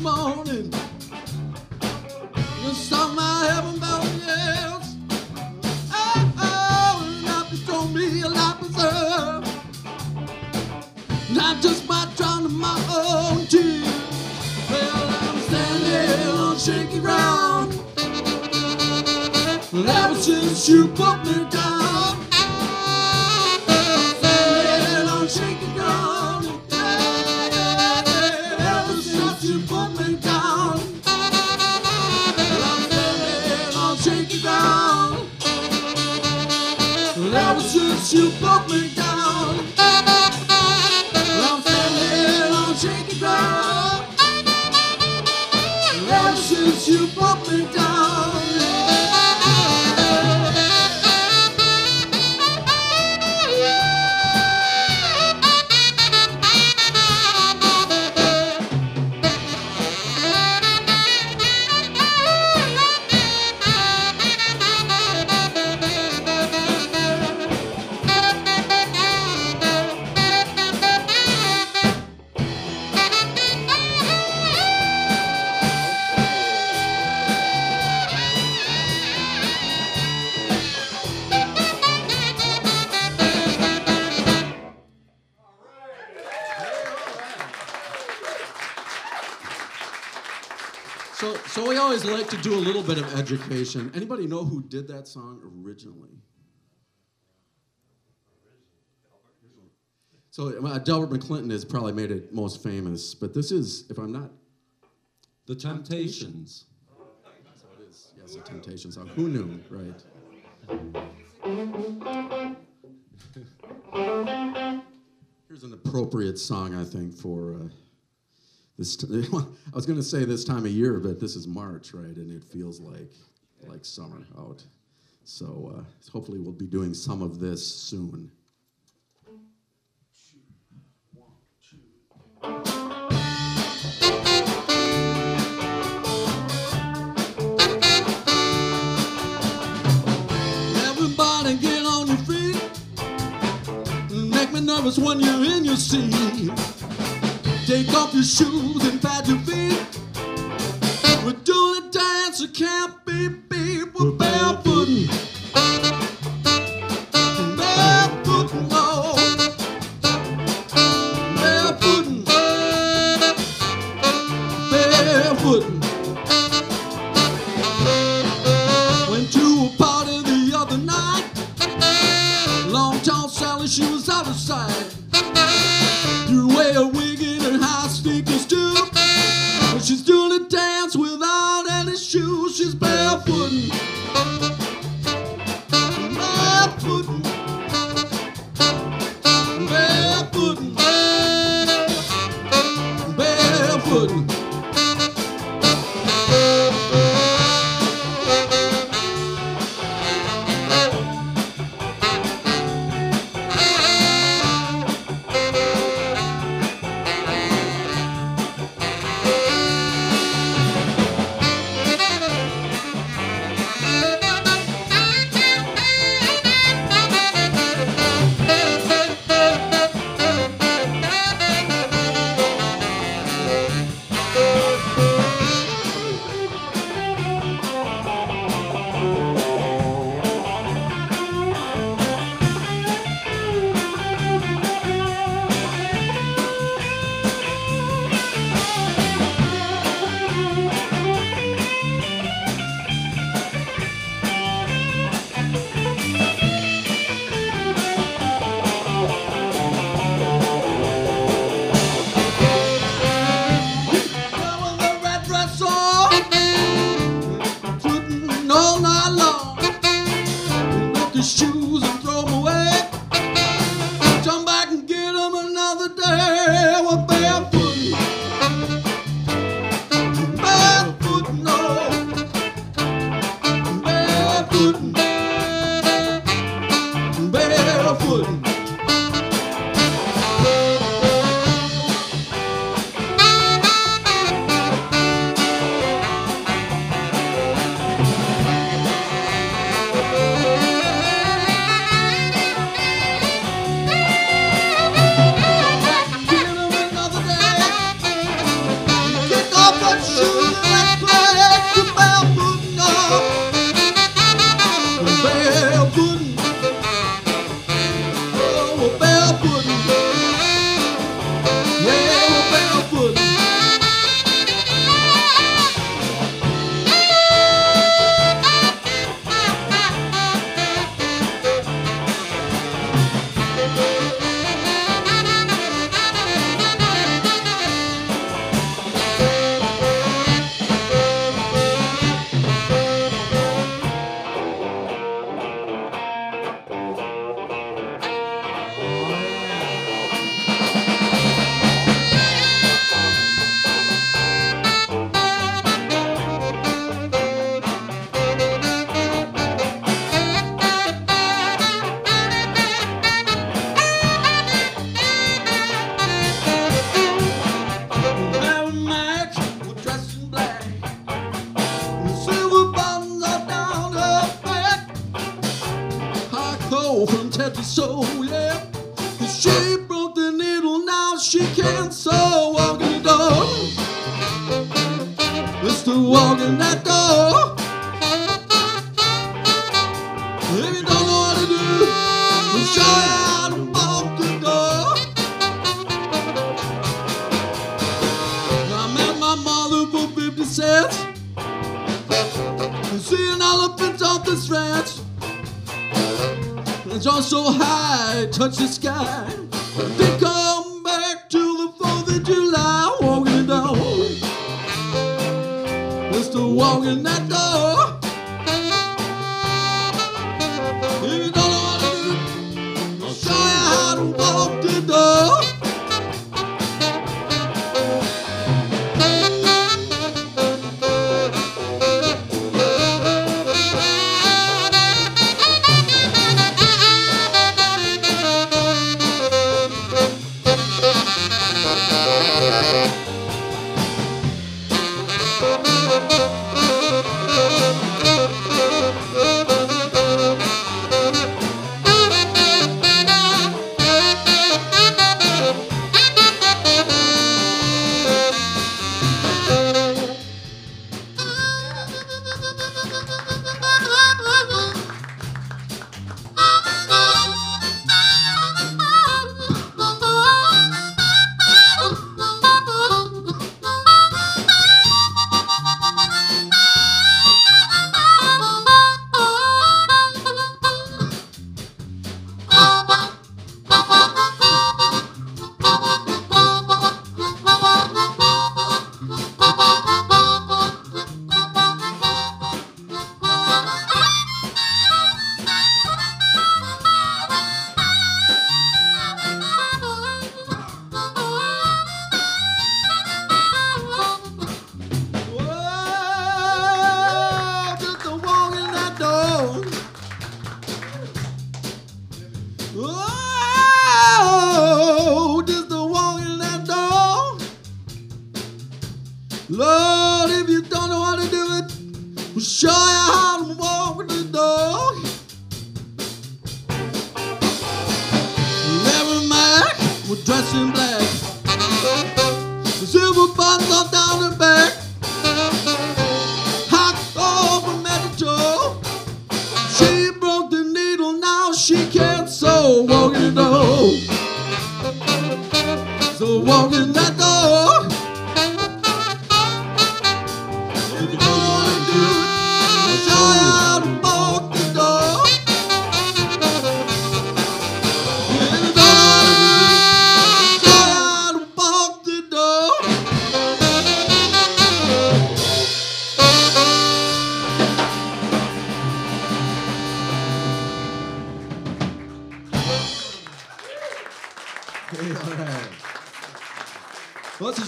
morning. You saw my heaven bound yes. Oh, oh, and have to throw me a life preserve. Not just by drowning my own tears. Well, I'm standing on shaky ground. Ever since you put me education. Anybody know who did that song originally? So uh, Delbert McClinton has probably made it most famous, but this is, if I'm not, The Temptations. so it is, yes, a Temptation song. Who knew, right? Here's an appropriate song, I think, for uh, this. T- I was going to say this time of year, but this is March, right? And it feels like like summer out. So uh, hopefully, we'll be doing some of this soon. Everybody get on your feet. Make me nervous when you're in your seat. Take off your shoes and pad your feet. We're doing a dance, it can't be beat. We're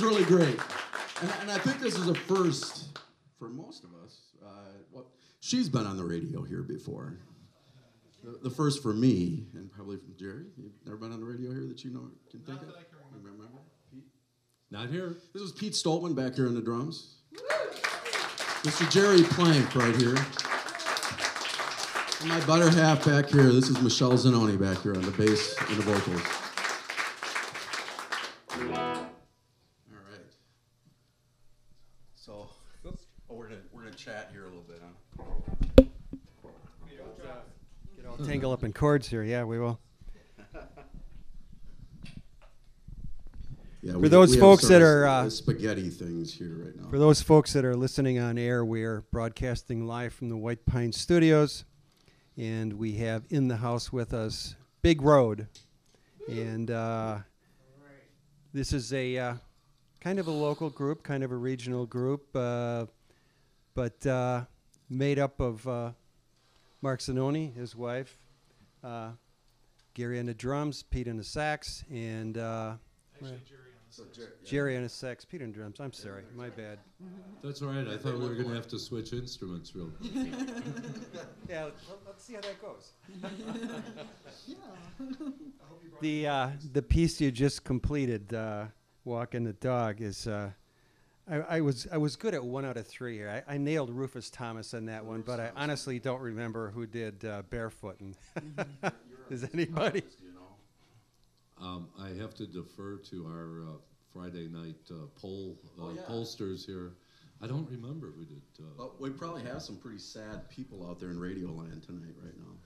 Well, really great. And, and I think this is a first for most of us. Uh, well, she's been on the radio here before. The, the first for me, and probably from Jerry. You've never been on the radio here that you know can think Not of? I can remember. Pete? Not here. This was Pete Stoltman back here on the drums. Mr. Jerry Plank right here. And my butter half back here. This is Michelle Zanoni back here on the bass and the vocals. All right. So, oh, we're gonna we're gonna chat here a little bit, huh? Get all tangle up in chords here. Yeah, we will. Yeah. For those have folks that are, uh, spaghetti things here right now. For those folks that are listening on air, we're broadcasting live from the White Pine Studios, and we have in the house with us Big Road, and uh, this is a uh, kind of a local group, kind of a regional group, uh, but uh, made up of uh, Mark Zanoni, his wife, uh, Gary on the drums, Pete on the sax, and uh, Actually, Jerry on the So, sax. Jer- yeah. Jerry on the sax, Pete on drums. I'm sorry, my bad. That's all right. I thought we were going to have to switch instruments real quick. Yeah, let's see how that goes. the uh, the piece you just completed, uh, walking the dog, is. Uh, I, I was I was good at one out of three here. I, I nailed Rufus Thomas on that one, but I honestly don't remember who did uh, Barefoot. And Is anybody? Do you know? Um, I have to defer to our uh, Friday night uh, poll uh, Oh, yeah. pollsters here. I don't remember who did. Uh, Well, we probably have some pretty sad people out there in radio land tonight right now.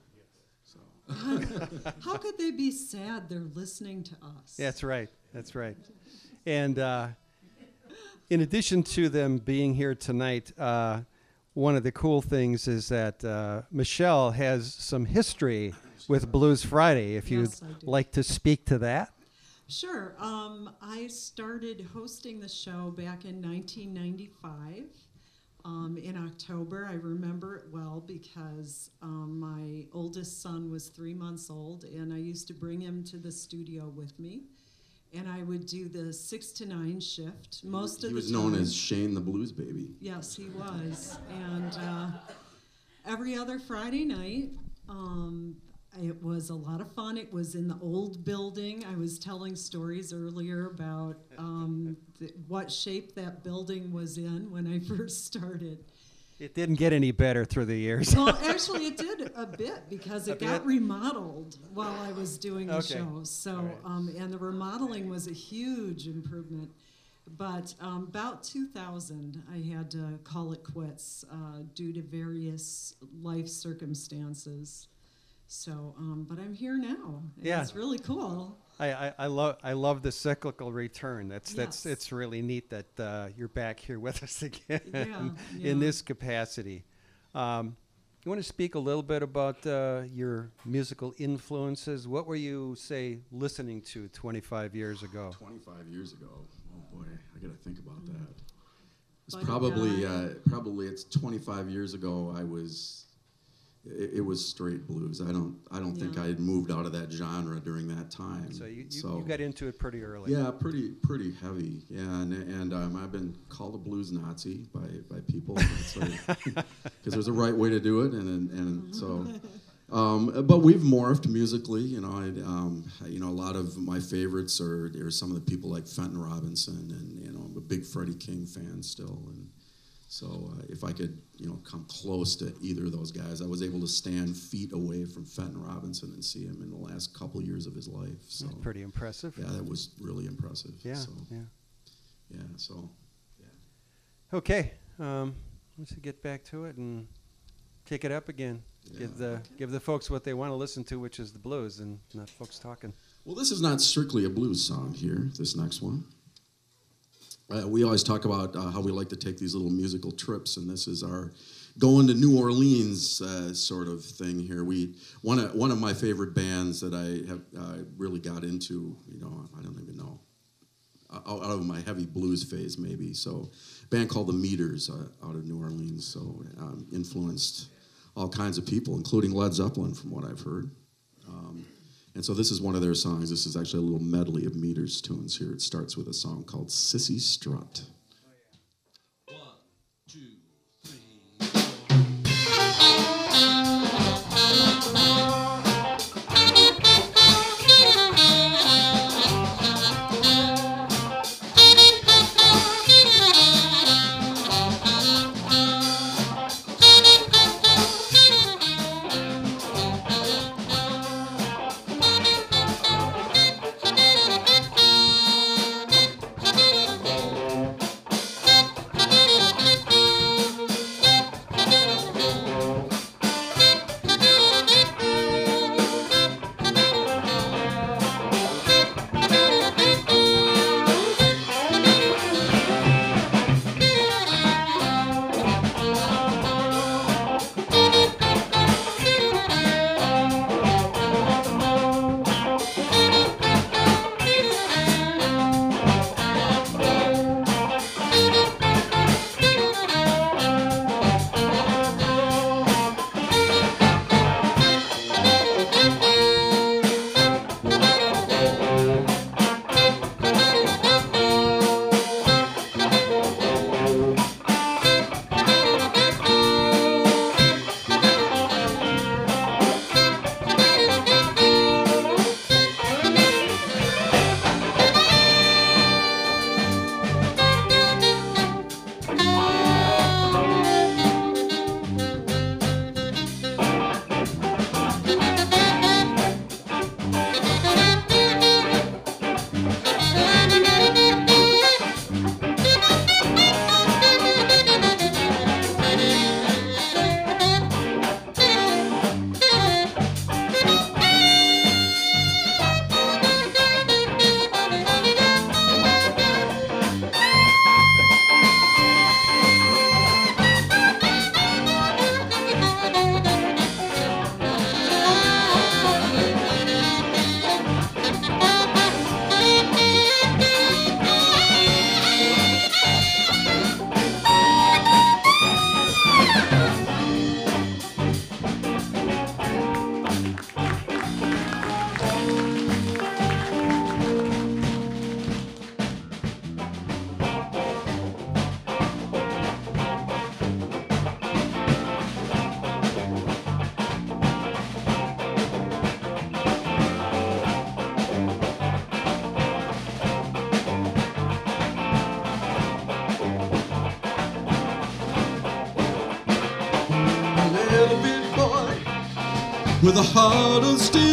So, How could they be sad? They're listening to us. That's right. That's right. And uh, in addition to them being here tonight, uh, one of the cool things is that uh, Michelle has some history with Blues Friday. If you'd Yes, I do. like to speak to that. Sure. Um, I started hosting the show back in 1995. Um, in October, I remember it well because um, my oldest son was three months old, and I used to bring him to the studio with me. And I would do the six to nine shift most he of the was time. known as Shane the Blues Baby. Yes, he was. And uh, every other Friday night, um, it was a lot of fun. It was in the old building. I was telling stories earlier about um, what shape that building was in when I first started. It didn't get any better through the years. Well, actually, it did a bit because A it got bit? remodeled while I was doing the Okay. show. So, right. um, and the remodeling was a huge improvement. But um, about 2000, I had to call it quits uh, due to various life circumstances. So, um, but I'm here now. Yeah. It's really cool. I, I, I love I love the cyclical return. That's that's Yes. it's really neat that uh, you're back here with us again Yeah, in this capacity. Um, you want to speak a little bit about uh, your musical influences? What were you say listening to 25 years ago? 25 years ago. Oh boy, I got to think about that. It's Buddy probably uh, probably it's 25 years ago. I was it, it was straight blues. I don't I don't think I had moved out of that genre during that time. So you, you, So- you got into it pretty early. yeah, pretty pretty heavy. Yeah, and, and um, I've been called a blues Nazi by, by people because there's a right way to do it, and and, and so. Um, but we've morphed musically, you know. I, um, you know, a lot of my favorites are, are some of the people like Fenton Robinson, and you know, I'm a big Freddie King fan still. And so, uh, if I could, you know, come close to either of those guys, I was able to stand feet away from Fenton Robinson and see him in the last couple years of his life. So, That's pretty impressive. yeah, that was really impressive. Yeah, So, yeah. yeah. So, Yeah. Okay, um, let's get back to it and kick it up again. Give Yeah. the give the folks what they want to listen to, which is the blues, and not folks talking. Well, this is not strictly a blues song here, this next one. Uh, we always talk about uh, how we like to take these little musical trips, and this is our going to New Orleans uh, sort of thing here. We one of one of my favorite bands that I have uh, really got into. You know, I don't even know out out of my heavy blues phase, maybe. So, band called the Meters uh, out of New Orleans. So, um, influenced all kinds of people, including Led Zeppelin, from what I've heard. And so this is one of their songs. This is actually a little medley of Meters tunes here. It starts with a song called Cissy Strut. with a heart of steel.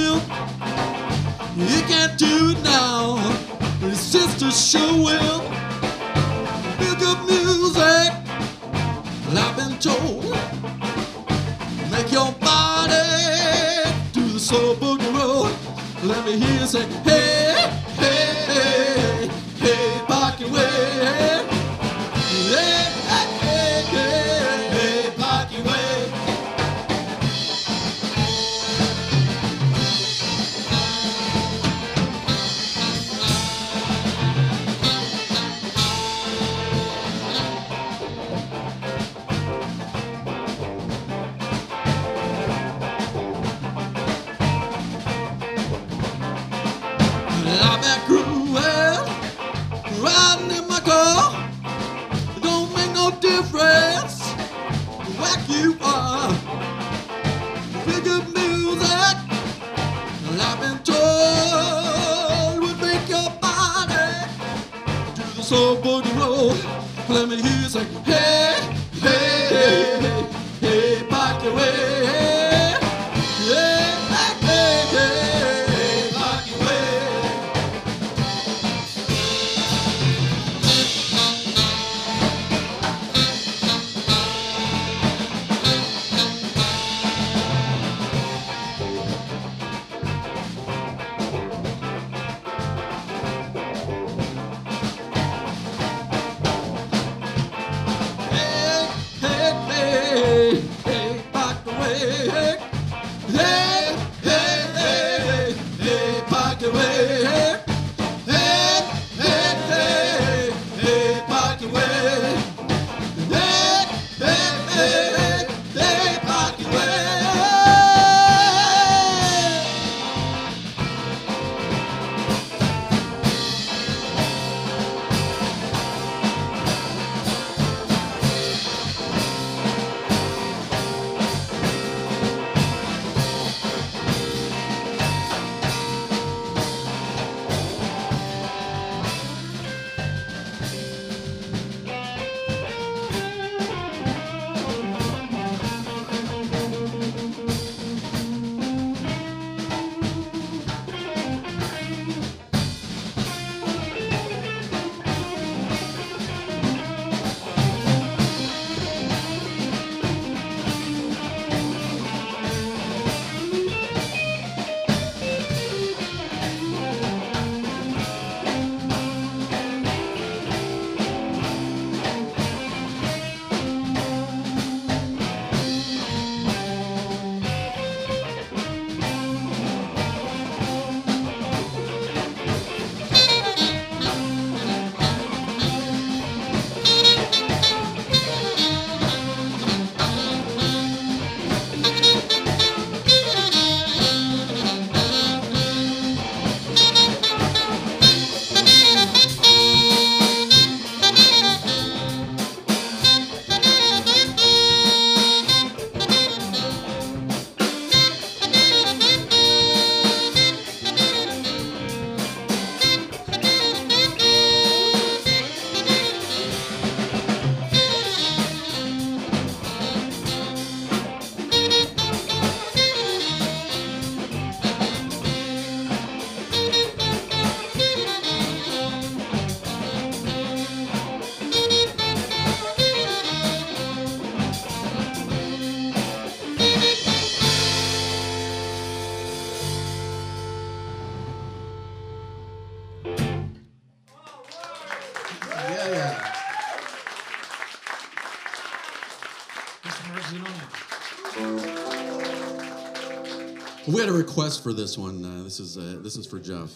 request for this one. Uh, this is uh, this is for Jeff.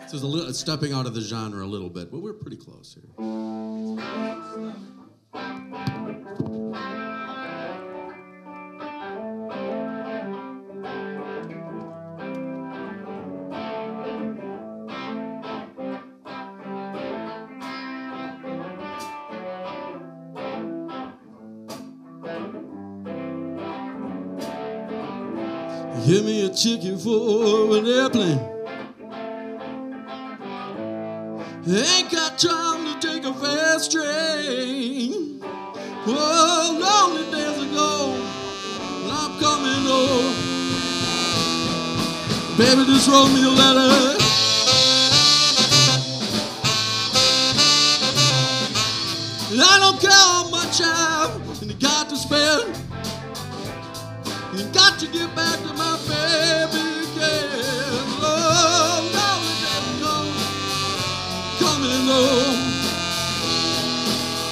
This is a little stepping out of the genre a little bit, but we're pretty close here. for an airplane. Ain't got time to take a fast train. Oh, lonely days ago, I'm coming home. Baby, just wrote me a letter. I don't care how much I've got to spend. You got to get back to my baby again. Oh, now we coming home.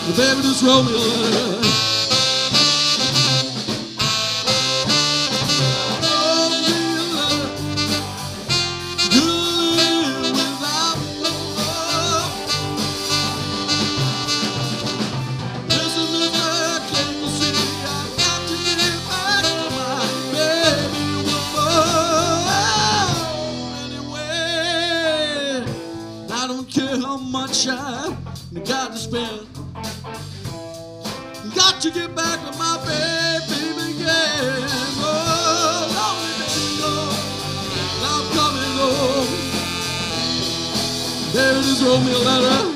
The baby just wrote Got to get back to my baby again. Oh, lonely baby, oh, I'm coming home. Baby, just wrote me a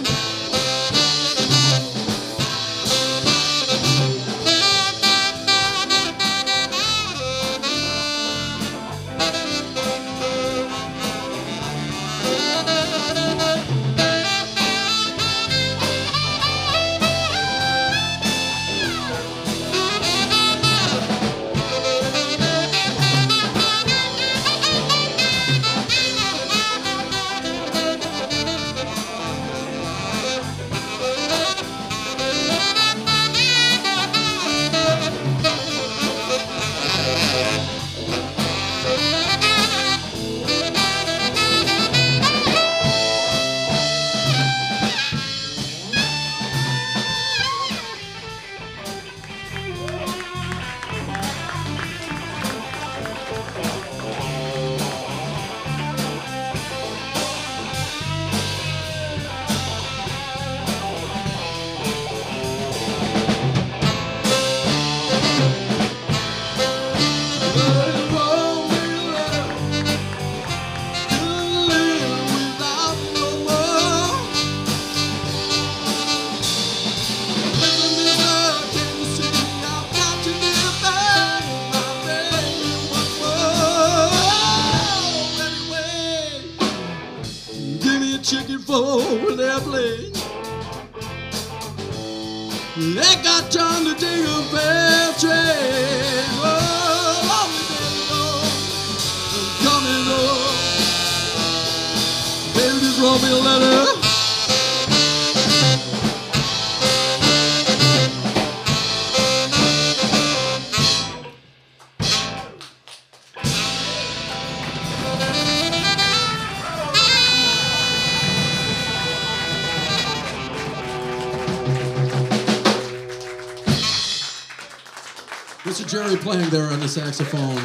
Mr. Jerry playing there on the saxophone.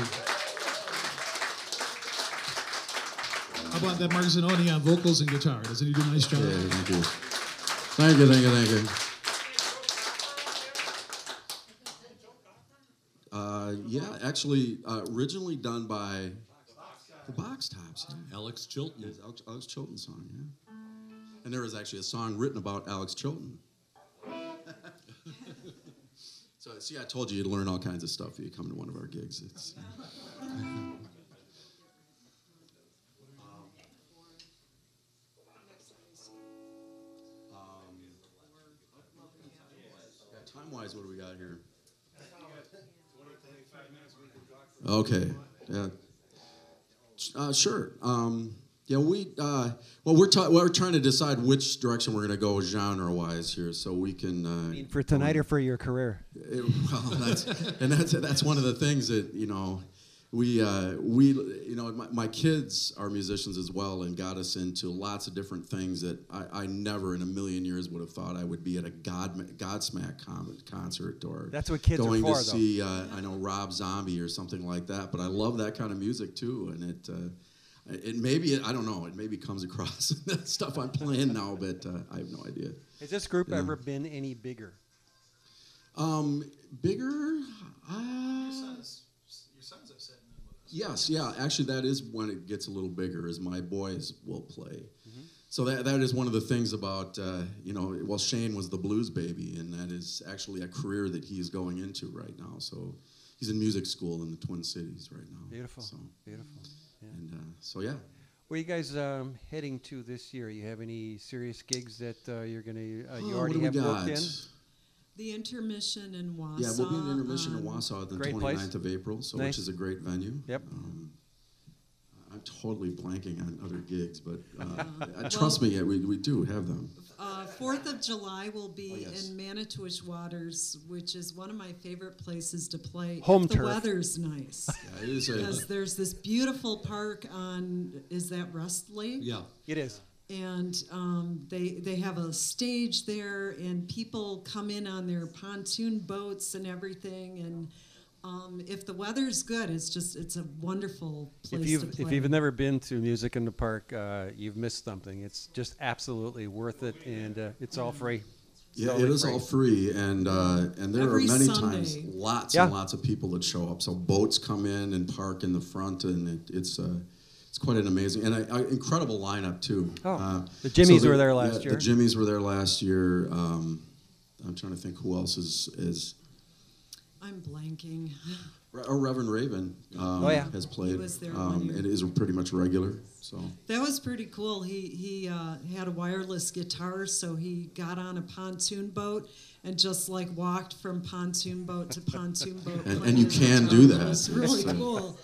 How about that Mark Zanoni on vocals and guitar? Doesn't he do a nice job? Yeah, thank you. Thank you, thank you, thank you. Uh, yeah, actually, uh, originally done by the Box Tops. Yeah. Alex Chilton. Yes, Alex, Alex Chilton song, yeah. And there was actually a song written about Alex Chilton. See, I told you you'd learn all kinds of stuff if you come to one of our gigs. It's, time wise, what do we got here? Okay. Yeah. Uh, sure. Um, yeah, we uh, well, we're ta- we're trying to decide which direction we're going to go genre-wise here, so we can. Uh, For tonight or for your career? it- well, that's, and that's that's one of the things that you know we uh, we you know my, my kids are musicians as well and got us into lots of different things that I, I never in a million years would have thought I would be at a God Godsmack concert or That's what kids are going for, to though. see uh, I know Rob Zombie or something like that. But I love that kind of music too, and it. It maybe I don't know. It maybe comes across that stuff I'm playing now, but uh, I have no idea. Has this group Yeah. ever been any bigger? Um, bigger? Uh, Your sons have said yes, yeah. Actually, that is when it gets a little bigger. Is my boys will play. So that that is one of the things about uh, you know. Well, Shane was the blues baby, and that is actually a career that he is going into right now. So he's in music school in the Twin Cities right now. Beautiful. So, Beautiful. Yeah. and uh, so yeah. Where are you guys um, heading to this year? You have any serious gigs that uh, you're going to, uh, you Oh, already what do have we worked got? in? The intermission in Wausau. Yeah, we'll be in intermission in on- Wausau the 29th place. of April, so Nice. which is a great venue. Yep. Um, I'm totally blanking on other gigs, but uh, Well- trust me, yeah, we, we do have them. Uh, Fourth of July will be Oh, yes. in Manitowish Waters, which is one of my favorite places to play. Home if the weather's nice. Yeah, it is Because there's this beautiful park on, is that Rest Lake? Yeah. It is. And um, they they have a stage there, and people come in on their pontoon boats and everything. And um, if the weather's good, it's just it's a wonderful place If to you've, play. if you've never been to Music in the Park, uh, you've missed something. It's just absolutely worth it, and uh, it's all free. It's yeah, it is totally is all free, and uh, and there Every are many Sunday. times lots Yeah. and lots of people that show up. So boats come in and park in the front, and it, it's uh, it's quite an amazing and a, a incredible lineup too. Oh, Uh, the Jimmies so were there last yeah, year. The Jimmies were there last year. Um, I'm trying to think who else is is. I'm blanking. Re- Or Reverend Raven um, Oh, yeah. has played. He was there one um, year. It is pretty much regular. So That was pretty cool. He he uh, had a wireless guitar, so he got on a pontoon boat and just like walked from pontoon boat to pontoon boat. And- and you can guitar. do that. was really So- cool.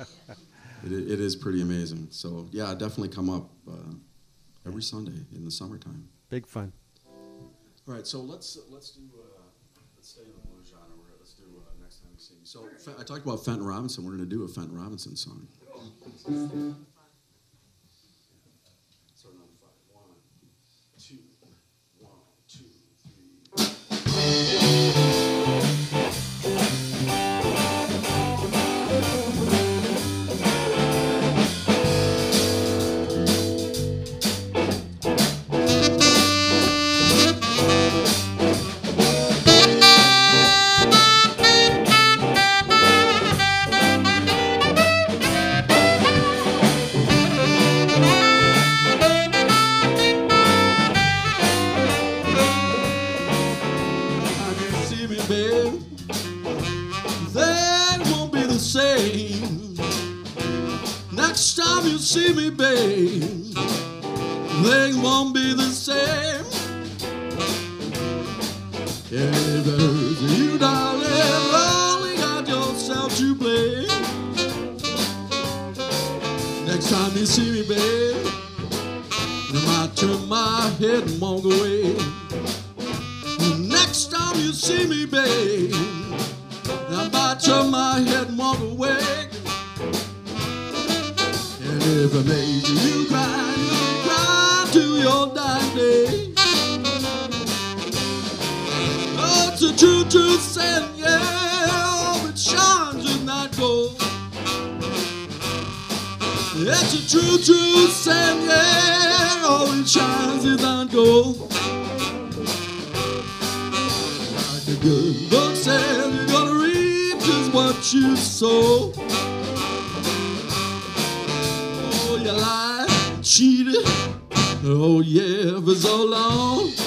it, it is pretty amazing. So yeah, definitely come up uh, every Sunday in the summertime. Big fun. All right, so let's let's do uh, let's stay So I talked about Fenton Robinson. We're going to do a Fenton Robinson song. So. One, two, one, two, three. See me, babe, things won't be the same. Hey, there's you, darling, only got yourself to blame. Next time you see me, babe, I might turn my head and walk away. Next time you see me, babe, I might turn my head and walk away. If it you cry, you cry to your dying day. Oh, it's a true, true saying, yeah, that shines is not gold. It's a true, true saying, yeah, all that shines is not gold. Like a good book says, you're gonna reap just what you sow. Cheated. Oh, yeah, for so long. Oh,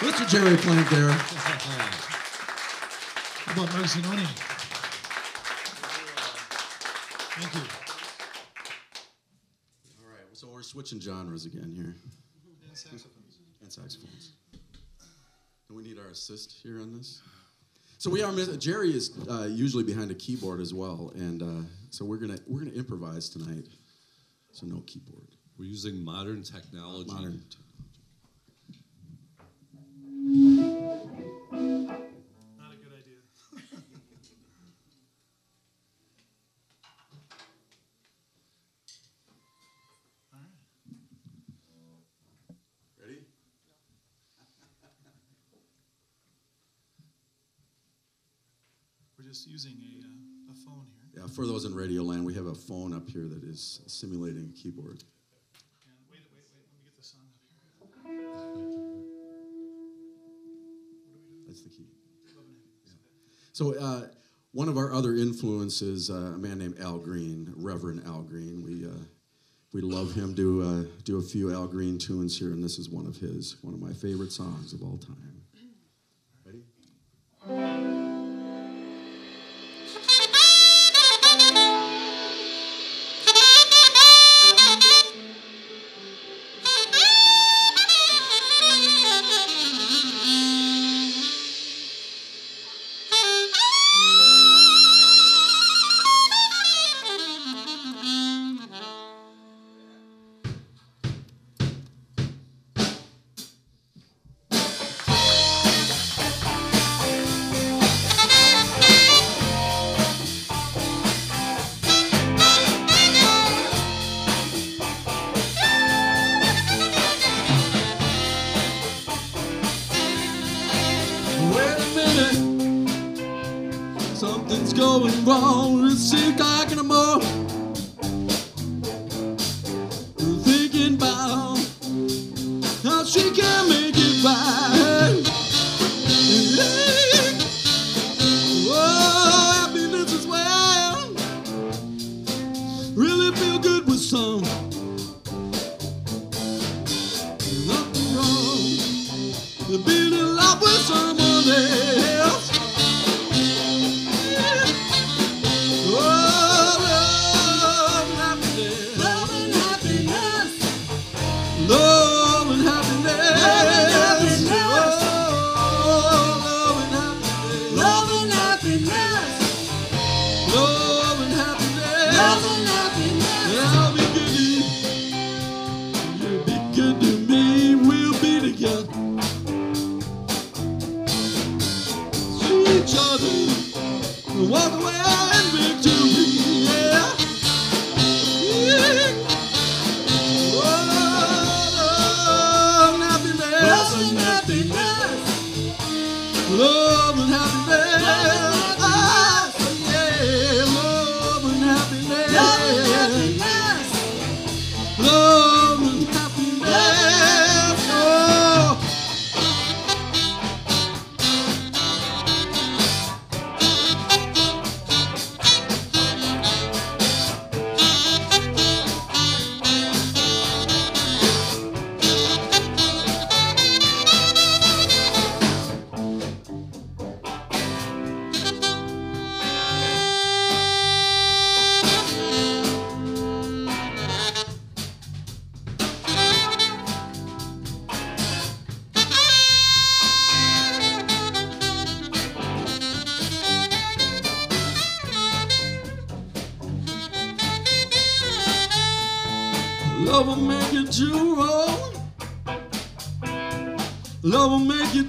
Mr. Jerry Plank there. How about Mark Zanoni? Thank you. All right, so we're switching genres again here. And saxophones. and saxophones. Do we need our assist here on this? So we are. Jerry is uh, usually behind a keyboard as well, and uh, so we're gonna we're gonna improvise tonight. So no keyboard. We're using modern technology. Modern. Not just using a, uh, a phone here. Yeah. For those in Radio Land, we have a phone up here that is simulating a keyboard. And wait, wait, wait. Let me get the song up here. That's the key. So uh, one of our other influences, uh, a man named Al Green, Reverend Al Green. We uh, we love him. Do uh, do a few Al Green tunes here, and this is one of his, one of my favorite songs of all time.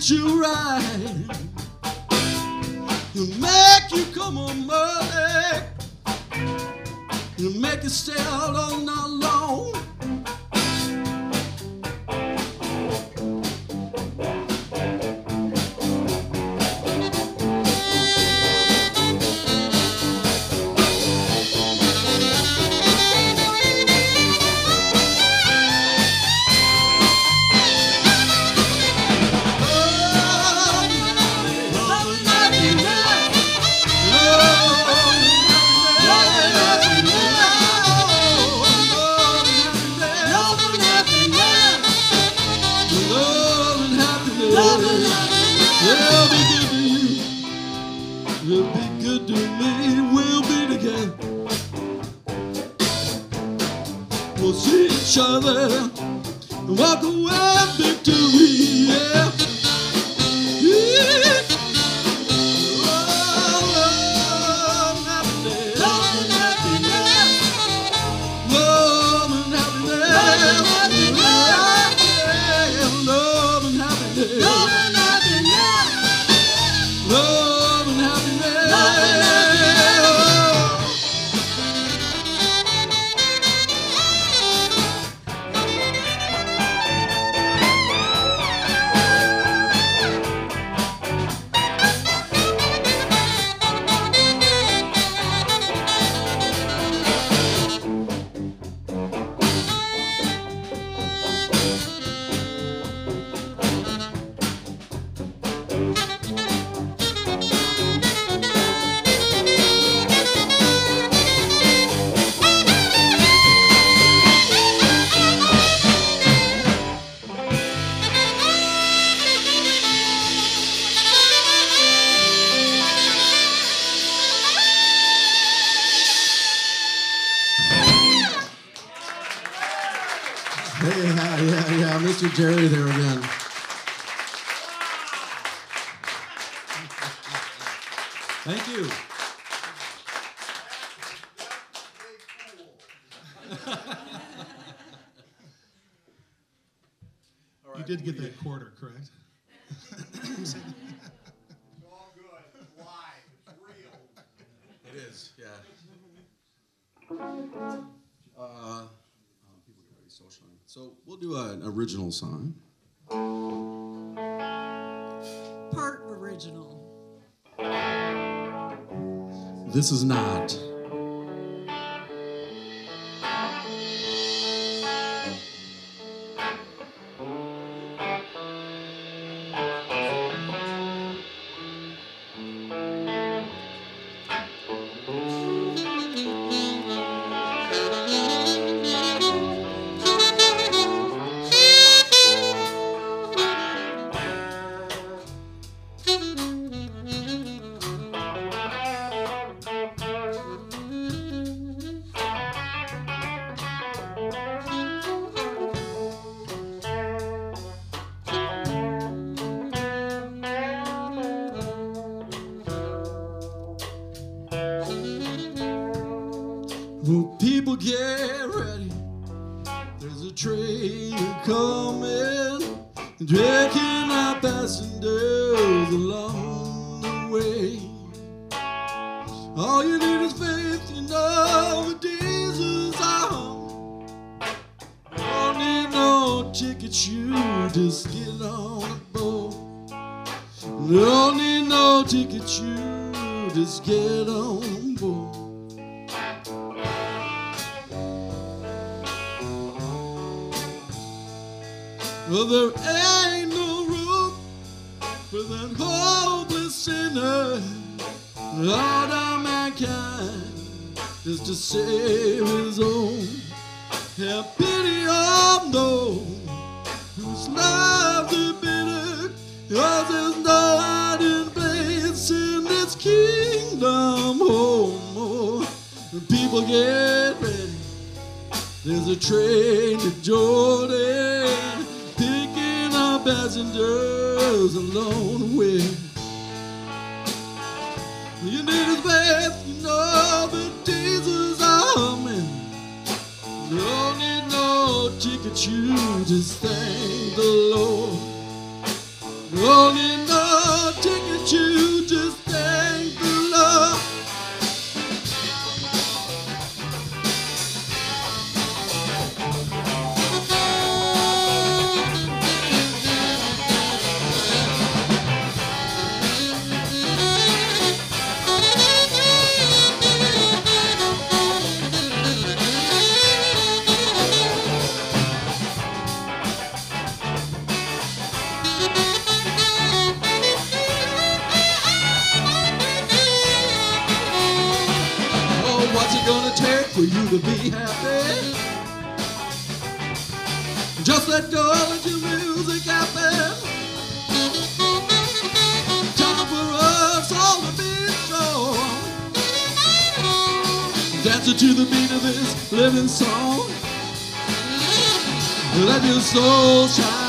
You right. right. it's all good. It's live. It's real. It is, yeah. Uh, uh, people get ready, socializing. So we'll do an original song. Part original. This is not. yeah. to the beat of this living song. Let your soul shine.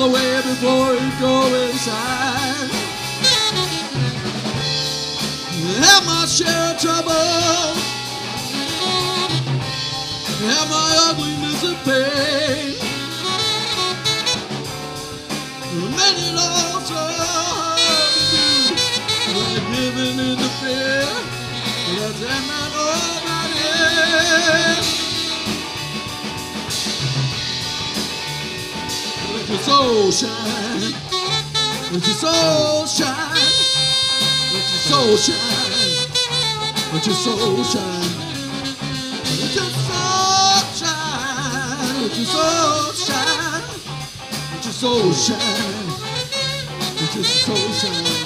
All away before you go inside. Have my share of trouble. Have my ugliness and pain. Many lost like living in the fear that's in that old oh, Let your soul shine. Let your soul shine. Let your soul shine. Let your soul shine. Let your soul shine. Let your soul shine. Let your soul shine. Let your soul shine.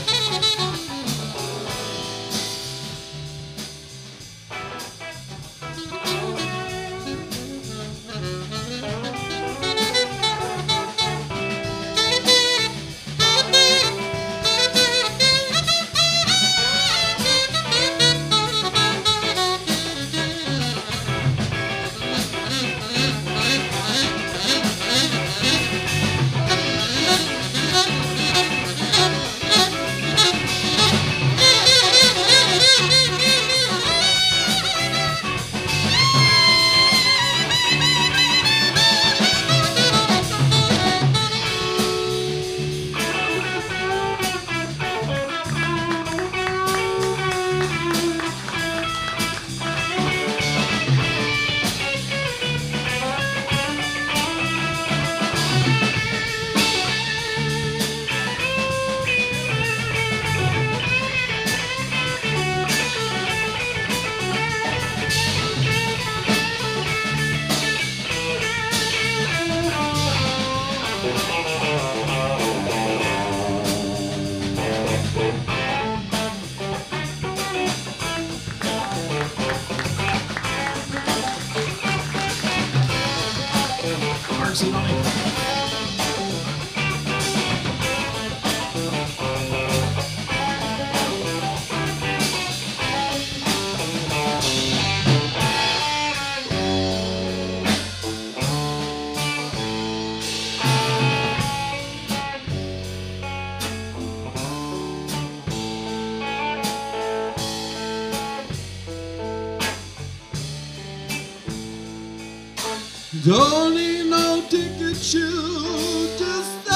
Don't need no ticket, you just stay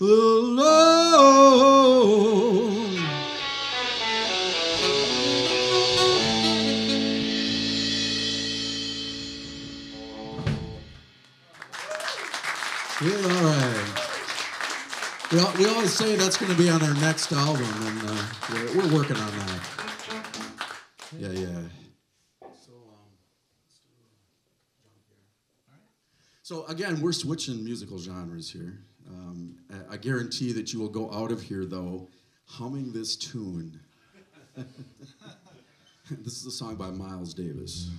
alone. Yeah, all right. We, al- we always say that's going to be on our next album, and uh, we're, we're working on that. Yeah, yeah. So again, we're switching musical genres here. Um, I, guarantee that you will go out of here though humming this tune. this is a song by Miles Davis.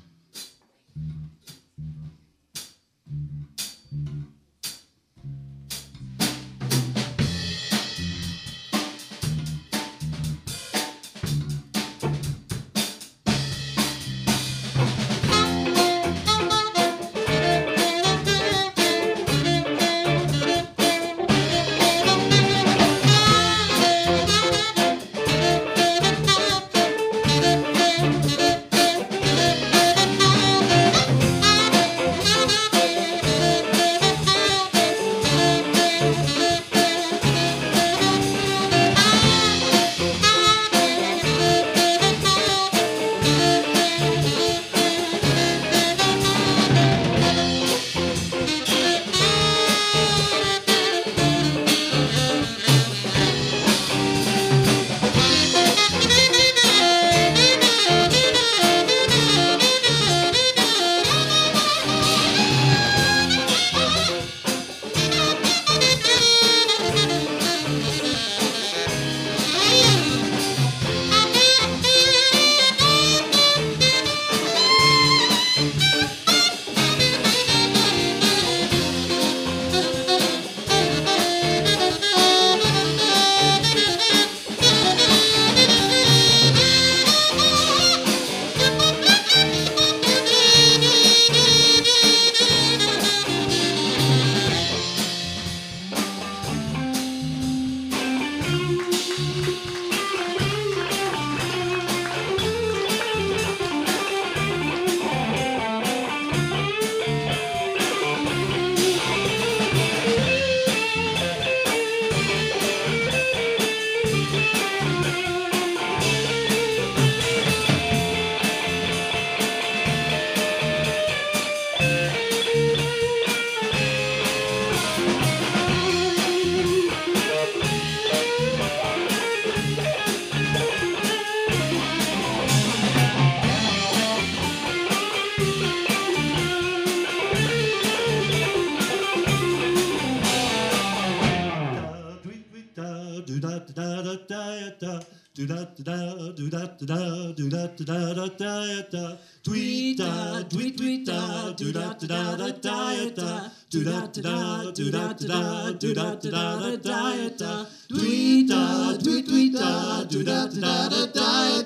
Da do da da da da tweet da tweet tweet da do da da da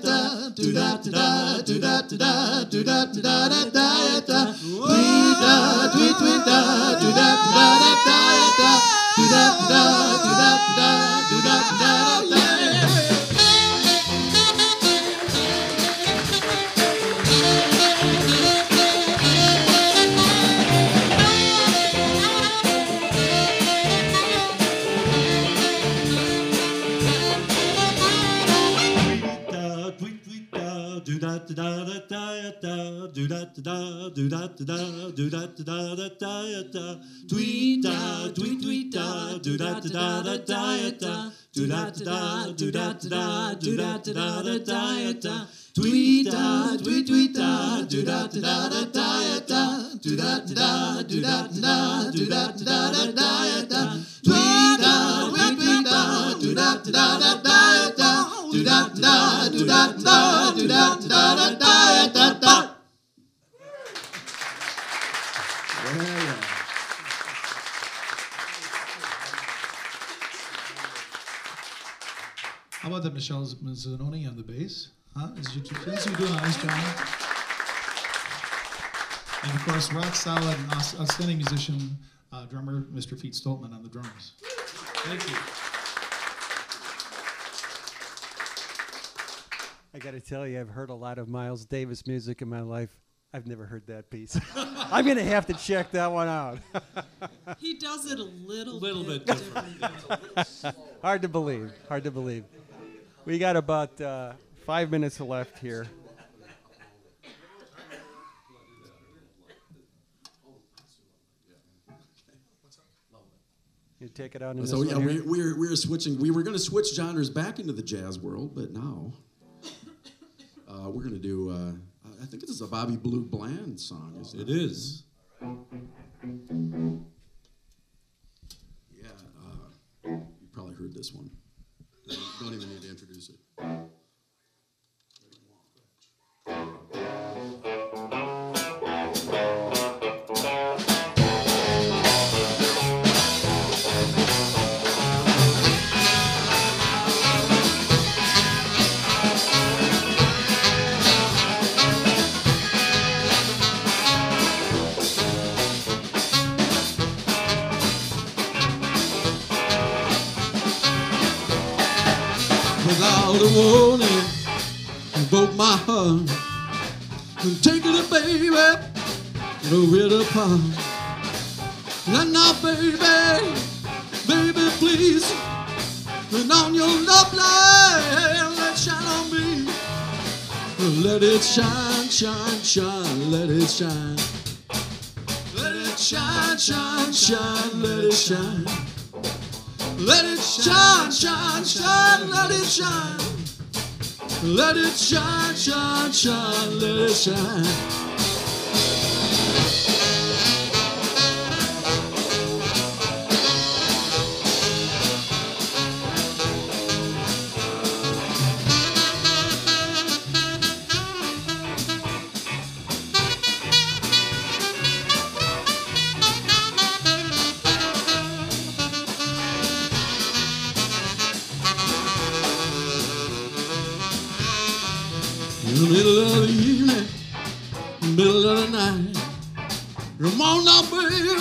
da do da da do da da do da da da da tweet do da da da, do da da da da da tweet da tweet tweet da do da da da da da da. do da da do da da do da da da da da tweet da tweet tweet da do da da da da da da. do da da do da da do da da da da da tweet da tweet tweet da do da da da da da do da da do da da do da da da da da da How about that, Michelle Mazzanoni on the bass? Huh? Is you, is you doing a nice job? And of course, rock solid and outstanding musician, uh, drummer Mr. Pete Stoltman on the drums. Thank you. I got to tell you, I've heard a lot of Miles Davis music in my life. I've never heard that piece. I'm going to have to check that one out. He does it a little, Little bit, bit different. hard to believe. Hard to believe. We got about uh, five minutes left here. You take it out In so yeah, we, we're we're switching. We were going to switch genres back into the jazz world, but now uh, we're going to do. Uh, I think this is a Bobby Blue Bland song, isn't it? It is. Yeah, uh, you probably heard this one. Don't even need to introduce it. A warning. You broke my heart. And taking it, baby, and rid apart. And now, baby, baby, please, and on your love light, let shine on me. Let it shine, shine, shine, let it shine. Let it shine, shine, shine, let it shine. Let it shine, shine, shine, let it shine. Let it shine, shine, shine, let it shine. On now, baby,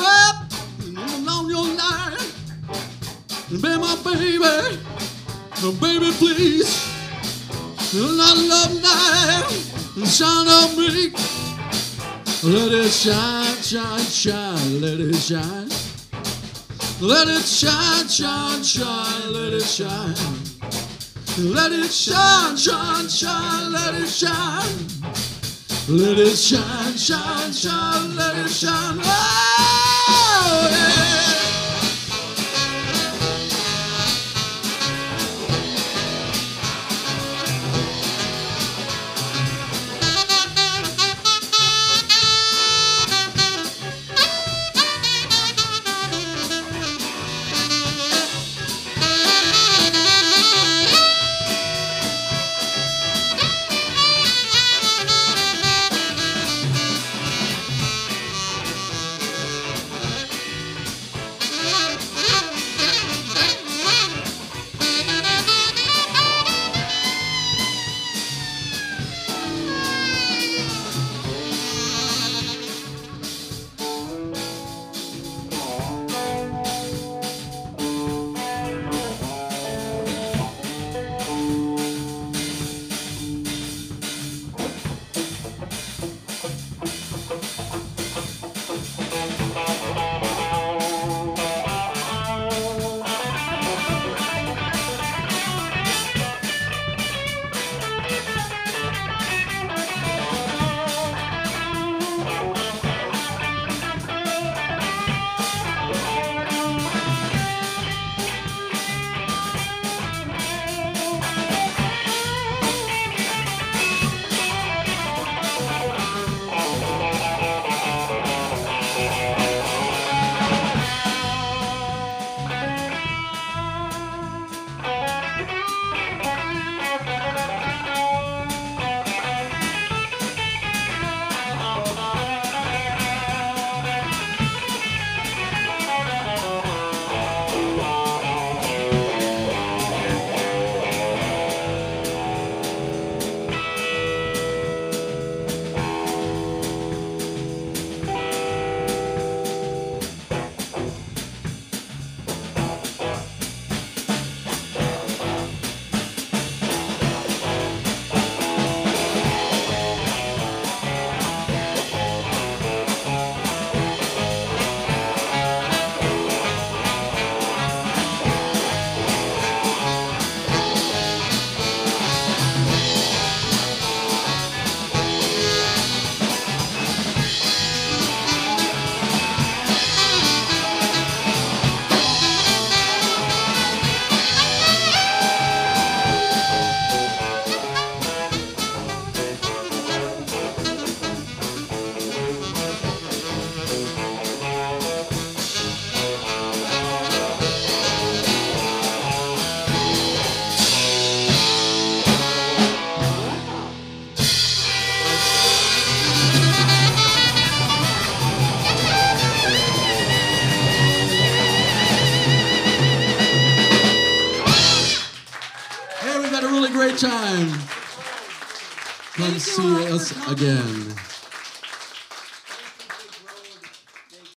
on your night. Be my baby, oh, baby, please. And I love night, shine on me. Let it shine, shine, shine, let it shine. Let it shine, shine, shine, let it shine. Let it shine, shine, shine, let it shine. Let it shine, shine, shine, let it shine. Oh, yeah. Coming. again.